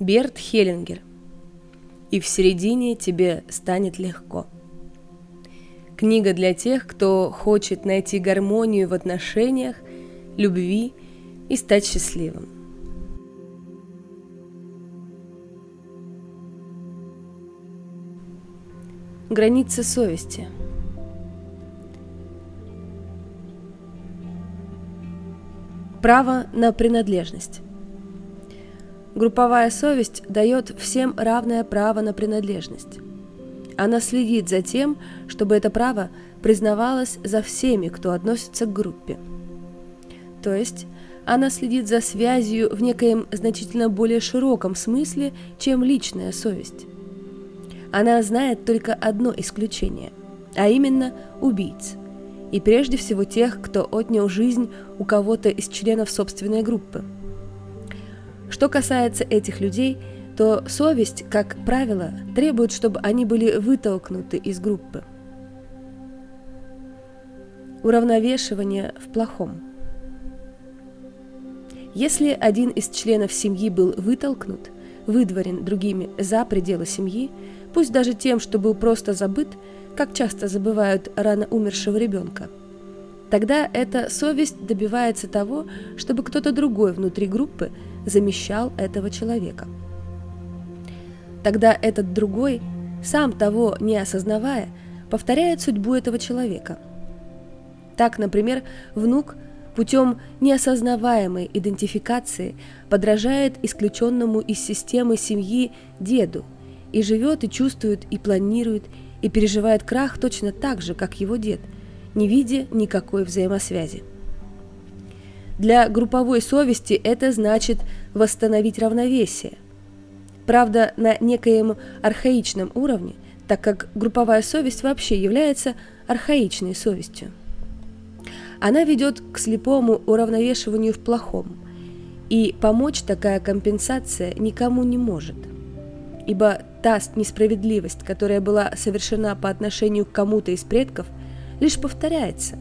Берт Хеллингер. И в середине тебе станет легко. Книга для тех, кто хочет найти гармонию в отношениях, любви и стать счастливым. Границы совести. Право на принадлежность. Групповая совесть дает всем равное право на принадлежность. Она следит за тем, чтобы это право признавалось за всеми, кто относится к группе. То есть она следит за связью в некоем значительно более широком смысле, чем личная совесть. Она знает только одно исключение, а именно убийц. И прежде всего тех, кто отнял жизнь у кого-то из членов собственной группы. Что касается этих людей, то совесть, как правило, требует, чтобы они были вытолкнуты из группы. Уравновешивание в плохом. Если один из членов семьи был вытолкнут, выдворен другими за пределы семьи, пусть даже тем, что был просто забыт, как часто забывают рано умершего ребенка. Тогда эта совесть добивается того, чтобы кто-то другой внутри группы замещал этого человека. Тогда этот другой, сам того не осознавая, повторяет судьбу этого человека. Так, например, внук путем неосознаваемой идентификации подражает исключенному из системы семьи деду – и живет, и чувствует, и планирует, и переживает крах точно так же, как его дед, не видя никакой взаимосвязи. Для групповой совести это значит восстановить равновесие. Правда, на некоем архаичном уровне, так как групповая совесть вообще является архаичной совестью. Она ведет к слепому уравновешиванию в плохом, и помочь такая компенсация никому не может – ибо та несправедливость, которая была совершена по отношению к кому-то из предков, лишь повторяется,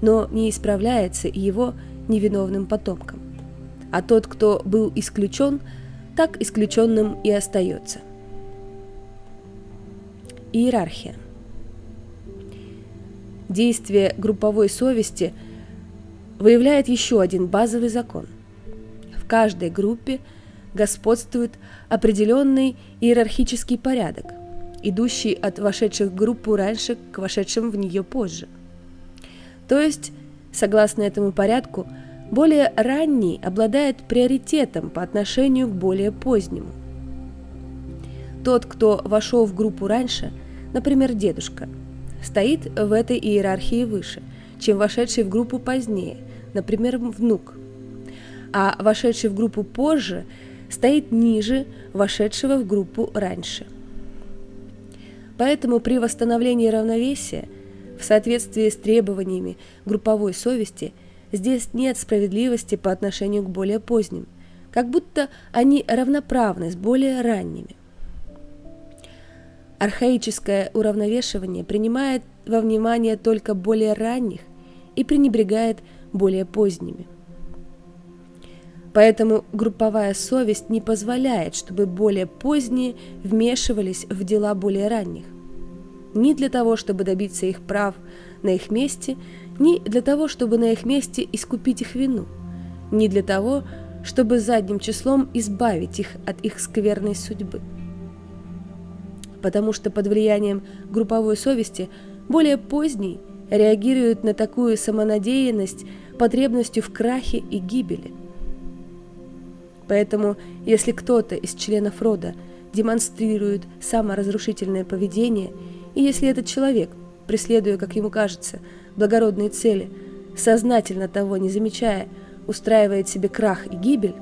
но не исправляется его невиновным потомкам. А тот, кто был исключен, так исключенным и остается. Иерархия. Действие групповой совести выявляет еще один базовый закон. В каждой группе – господствует определенный иерархический порядок, идущий от вошедших в группу раньше к вошедшим в нее позже. То есть, согласно этому порядку, более ранний обладает приоритетом по отношению к более позднему. Тот, кто вошел в группу раньше, например, дедушка, стоит в этой иерархии выше, чем вошедший в группу позднее, например, внук. А вошедший в группу позже – стоит ниже вошедшего в группу раньше. Поэтому при восстановлении равновесия в соответствии с требованиями групповой совести здесь нет справедливости по отношению к более поздним, как будто они равноправны с более ранними. Архаическое уравновешивание принимает во внимание только более ранних и пренебрегает более поздними – Поэтому групповая совесть не позволяет, чтобы более поздние вмешивались в дела более ранних. Ни для того, чтобы добиться их прав на их месте, ни для того, чтобы на их месте искупить их вину, ни для того, чтобы задним числом избавить их от их скверной судьбы. Потому что под влиянием групповой совести более поздний реагирует на такую самонадеянность потребностью в крахе и гибели – Поэтому, если кто-то из членов рода демонстрирует саморазрушительное поведение, и если этот человек, преследуя, как ему кажется, благородные цели, сознательно того не замечая, устраивает себе крах и гибель,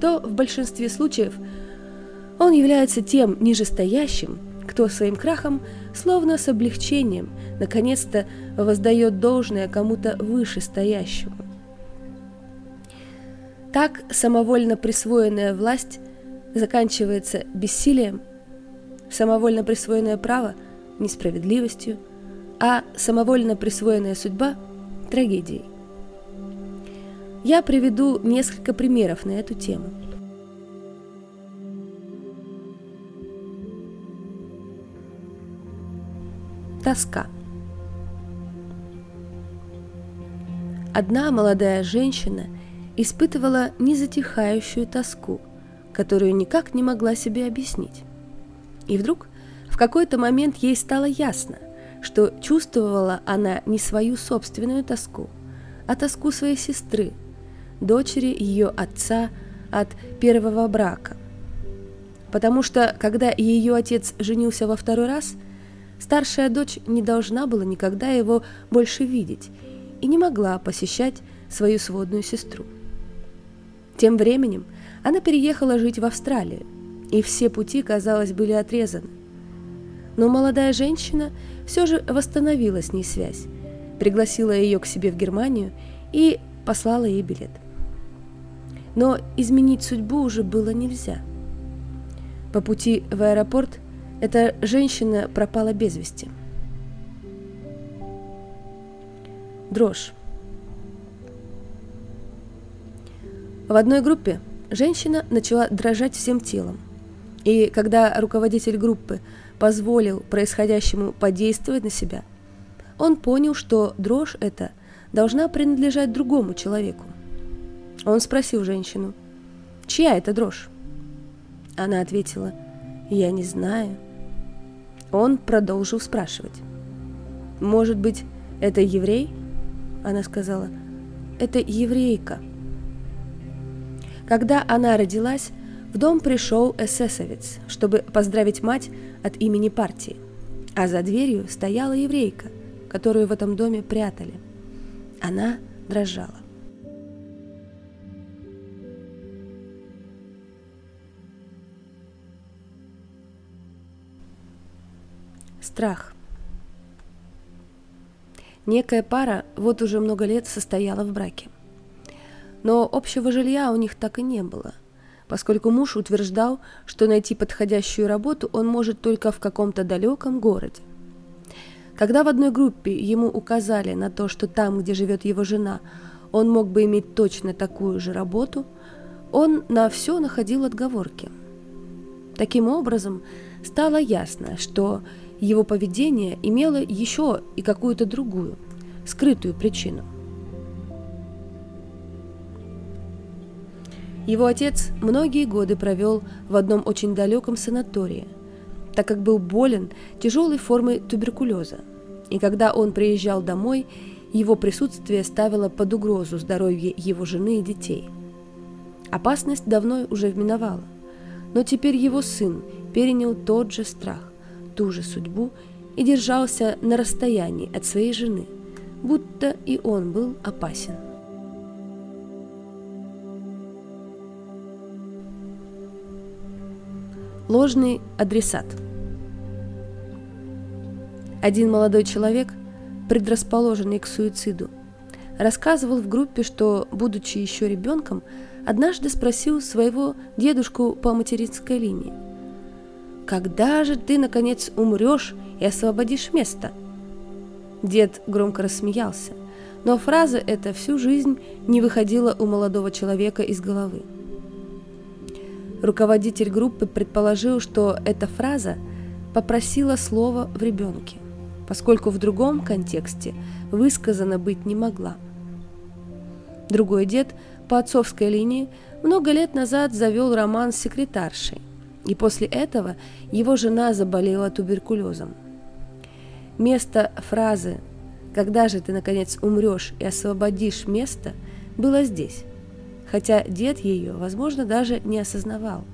то в большинстве случаев он является тем нижестоящим, кто своим крахом, словно с облегчением, наконец-то воздает должное кому-то вышестоящему. Так самовольно присвоенная власть заканчивается бессилием, самовольно присвоенное право – несправедливостью, а самовольно присвоенная судьба – трагедией. Я приведу несколько примеров на эту тему. Тоска. Одна молодая женщина испытывала незатихающую тоску, которую никак не могла себе объяснить. И вдруг какой-то момент ей стало ясно, что чувствовала она не свою собственную тоску, а тоску своей сестры, дочери ее отца от первого брака. Потому что, когда ее отец женился во второй раз, старшая дочь не должна была никогда его больше видеть и не могла посещать свою сводную сестру. Тем временем она переехала жить в Австралию, и все пути, казалось, были отрезаны. Но молодая женщина все же восстановила с ней связь, пригласила ее к себе в Германию и послала ей билет. Но изменить судьбу уже было нельзя. По пути в аэропорт эта женщина пропала без вести. Дрожь. В одной группе женщина начала дрожать всем телом. И когда руководитель группы позволил происходящему подействовать на себя, он понял, что дрожь эта должна принадлежать другому человеку. Он спросил женщину, «Чья это дрожь?» Она ответила, «Я не знаю». Он продолжил спрашивать, «Может быть, это еврей?» Она сказала, «Это еврейка». Когда она родилась, в дом пришел эсэсовец, чтобы поздравить мать от имени партии, а за дверью стояла еврейка, которую в этом доме прятали. Она дрожала. Страх. Некая пара вот уже много лет состояла в браке. Но общего жилья у них так и не было, поскольку муж утверждал, что найти подходящую работу он может только в каком-то далеком городе. Когда в одной группе ему указали на то, что там, где живет его жена, он мог бы иметь точно такую же работу, он на все находил отговорки. Таким образом, стало ясно, что его поведение имело еще и какую-то другую, скрытую причину. Его отец многие годы провел в одном очень далеком санатории, так как был болен тяжелой формой туберкулеза. И когда он приезжал домой, его присутствие ставило под угрозу здоровье его жены и детей. Опасность давно уже миновала, но теперь его сын перенял тот же страх, ту же судьбу и держался на расстоянии от своей жены, будто и он был опасен. Ложный адресат. Один молодой человек, предрасположенный к суициду, рассказывал в группе, что, будучи еще ребенком, однажды спросил своего дедушку по материнской линии, «Когда же ты, наконец, умрешь и освободишь место?» Дед громко рассмеялся, но фраза эта всю жизнь не выходила у молодого человека из головы. Руководитель группы предположил, что эта фраза попросила слово в ребенке, поскольку в другом контексте высказана быть не могла. Другой дед по отцовской линии много лет назад завел роман с секретаршей, и после этого его жена заболела туберкулезом. Место фразы «Когда же ты, наконец, умрешь и освободишь место» было здесь, хотя дед ее, возможно, даже не осознавал.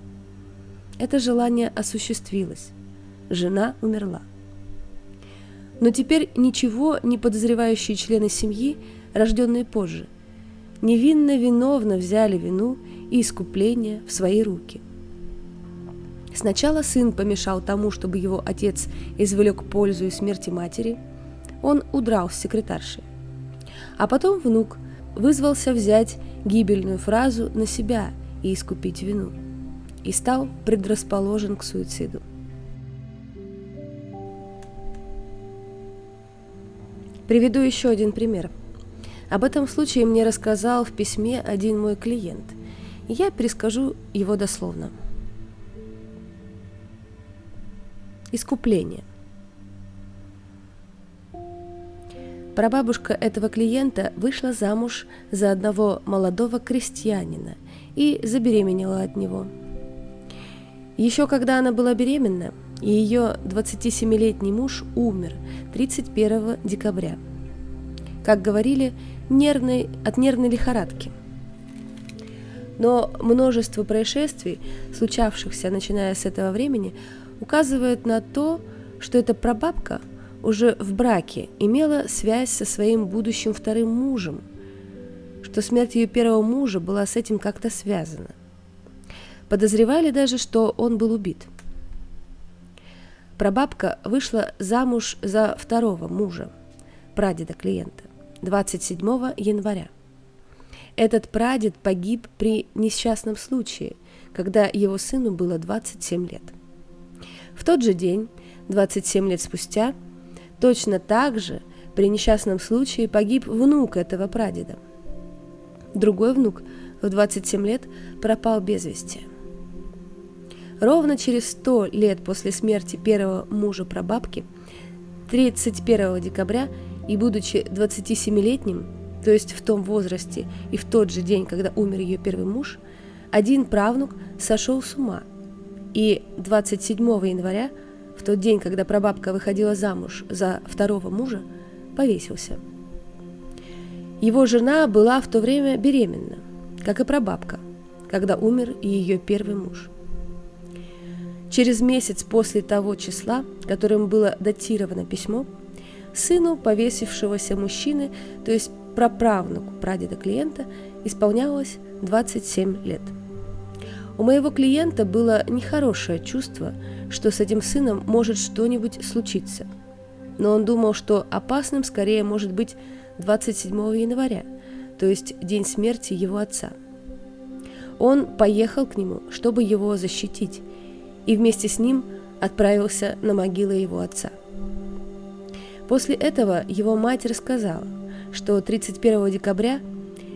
Это желание осуществилось. Жена умерла. Но теперь ничего не подозревающие члены семьи, рожденные позже, невинно-виновно взяли вину и искупление в свои руки. Сначала сын помешал тому, чтобы его отец извлек пользу из смерти матери, он удрал с секретаршей. А потом внук вызвался взять гибельную фразу на себя и искупить вину, и стал предрасположен к суициду. Приведу еще один пример. Об этом случае мне рассказал в письме один мой клиент, и я перескажу его дословно. Искупление. Прабабушка этого клиента вышла замуж за одного молодого крестьянина и забеременела от него. Еще когда она была беременна, ее 27-летний муж умер 31 декабря. Как говорили, нервной, от нервной лихорадки. Но множество происшествий, случавшихся начиная с этого времени, указывает на то, что эта прабабка уже в браке имела связь со своим будущим вторым мужем, что смерть ее первого мужа была с этим как-то связана. Подозревали даже, что он был убит. Прабабка вышла замуж за второго мужа, прадеда клиента, 27 января. Этот прадед погиб при несчастном случае, когда его сыну было 27 лет. В тот же день, 27 лет спустя, точно так же при несчастном случае погиб внук этого прадеда. Другой внук в 27 лет пропал без вести. Ровно через 100 лет после смерти первого мужа прабабки, 31 декабря и будучи 27-летним, то есть в том возрасте и в тот же день, когда умер ее первый муж, один правнук сошел с ума – и 27 января, тот день, когда прабабка выходила замуж за второго мужа, повесился. Его жена была в то время беременна, как и прабабка, когда умер ее первый муж. Через месяц после того числа, которым было датировано письмо, сыну повесившегося мужчины, то есть праправнуку прадеда клиента, исполнялось 27 лет – у моего клиента было нехорошее чувство, что с этим сыном может что-нибудь случиться. Но он думал, что опасным скорее может быть 27 января, то есть день смерти его отца. Он поехал к нему, чтобы его защитить, и вместе с ним отправился на могилу его отца. После этого его мать рассказала, что 31 декабря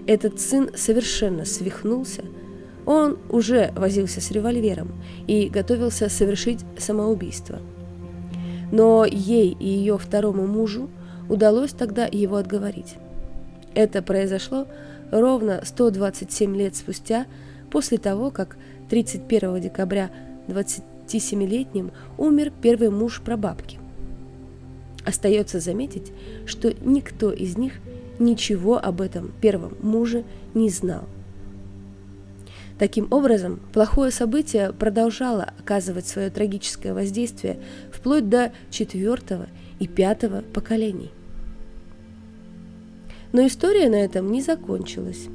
этот сын совершенно свихнулся – он уже возился с револьвером и готовился совершить самоубийство. Но ей и ее второму мужу удалось тогда его отговорить. Это произошло ровно 127 лет спустя, после того, как 31 декабря 27-летним умер первый муж прабабки. Остается заметить, что никто из них ничего об этом первом муже не знал – Таким образом, плохое событие продолжало оказывать свое трагическое воздействие вплоть до четвертого и пятого поколений. Но история на этом не закончилась.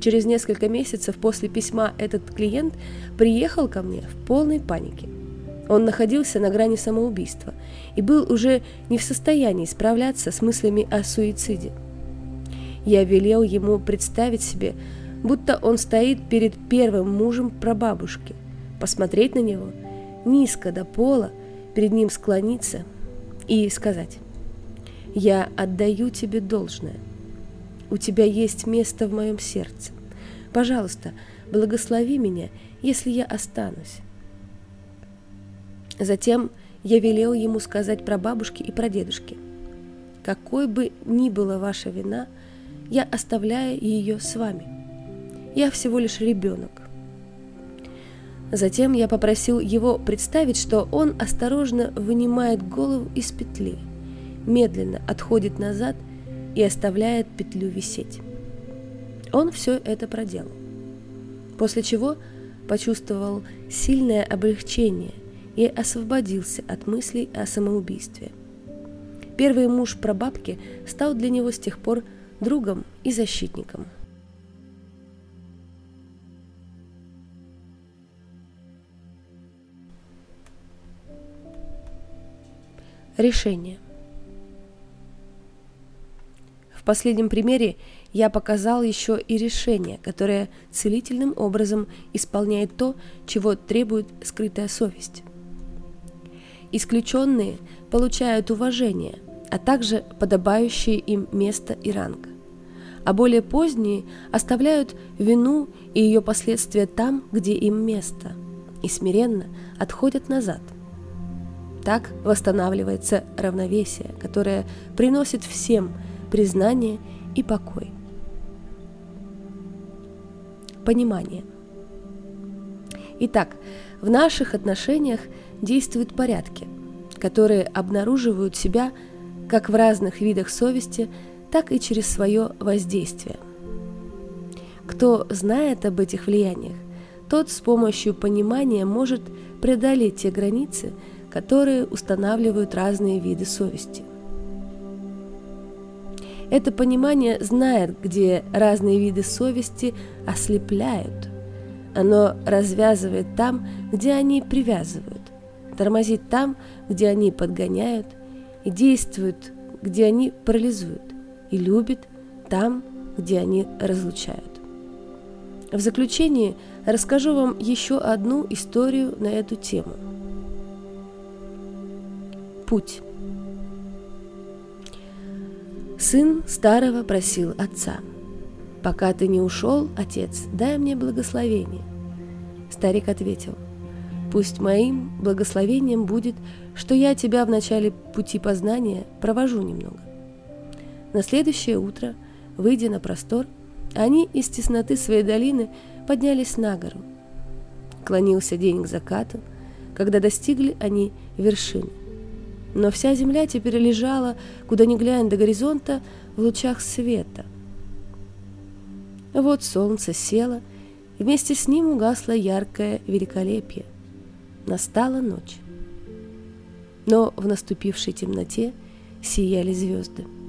Через несколько месяцев после письма этот клиент приехал ко мне в полной панике. Он находился на грани самоубийства и был уже не в состоянии справляться с мыслями о суициде. Я велел ему представить себе, будто он стоит перед первым мужем прабабушки, посмотреть на него, низко до пола, перед ним склониться и сказать «Я отдаю тебе должное. У тебя есть место в моем сердце. Пожалуйста, благослови меня, если я останусь». Затем я велел ему сказать про бабушки и про дедушки. Какой бы ни была ваша вина, я оставляю ее с вами – я всего лишь ребенок. Затем я попросил его представить, что он осторожно вынимает голову из петли, медленно отходит назад и оставляет петлю висеть. Он все это проделал. После чего почувствовал сильное облегчение и освободился от мыслей о самоубийстве. Первый муж прабабки стал для него с тех пор другом и защитником – Решение. В последнем примере я показал еще и решение, которое целительным образом исполняет то, чего требует скрытая совесть. Исключенные получают уважение, а также подобающее им место и ранг, а более поздние оставляют вину и ее последствия там, где им место, и смиренно отходят назад – так восстанавливается равновесие, которое приносит всем признание и покой. Понимание. Итак, в наших отношениях действуют порядки, которые обнаруживают себя как в разных видах совести, так и через свое воздействие. Кто знает об этих влияниях, тот с помощью понимания может преодолеть те границы, которые устанавливают разные виды совести. Это понимание знает, где разные виды совести ослепляют. Оно развязывает там, где они привязывают, тормозит там, где они подгоняют, и действует, где они парализуют, и любит там, где они разлучают. В заключение расскажу вам еще одну историю на эту тему. Путь. Сын старого просил отца. «Пока ты не ушел, отец, дай мне благословение». Старик ответил, «Пусть моим благословением будет, что я тебя в начале пути познания провожу немного». На следующее утро, выйдя на простор, они из тесноты своей долины поднялись на гору. Клонился день к закату, когда достигли они вершины. Но вся земля теперь лежала, куда ни глянь до горизонта, в лучах света. Вот солнце село, и вместе с ним угасло яркое великолепие. Настала ночь. Но в наступившей темноте сияли звезды –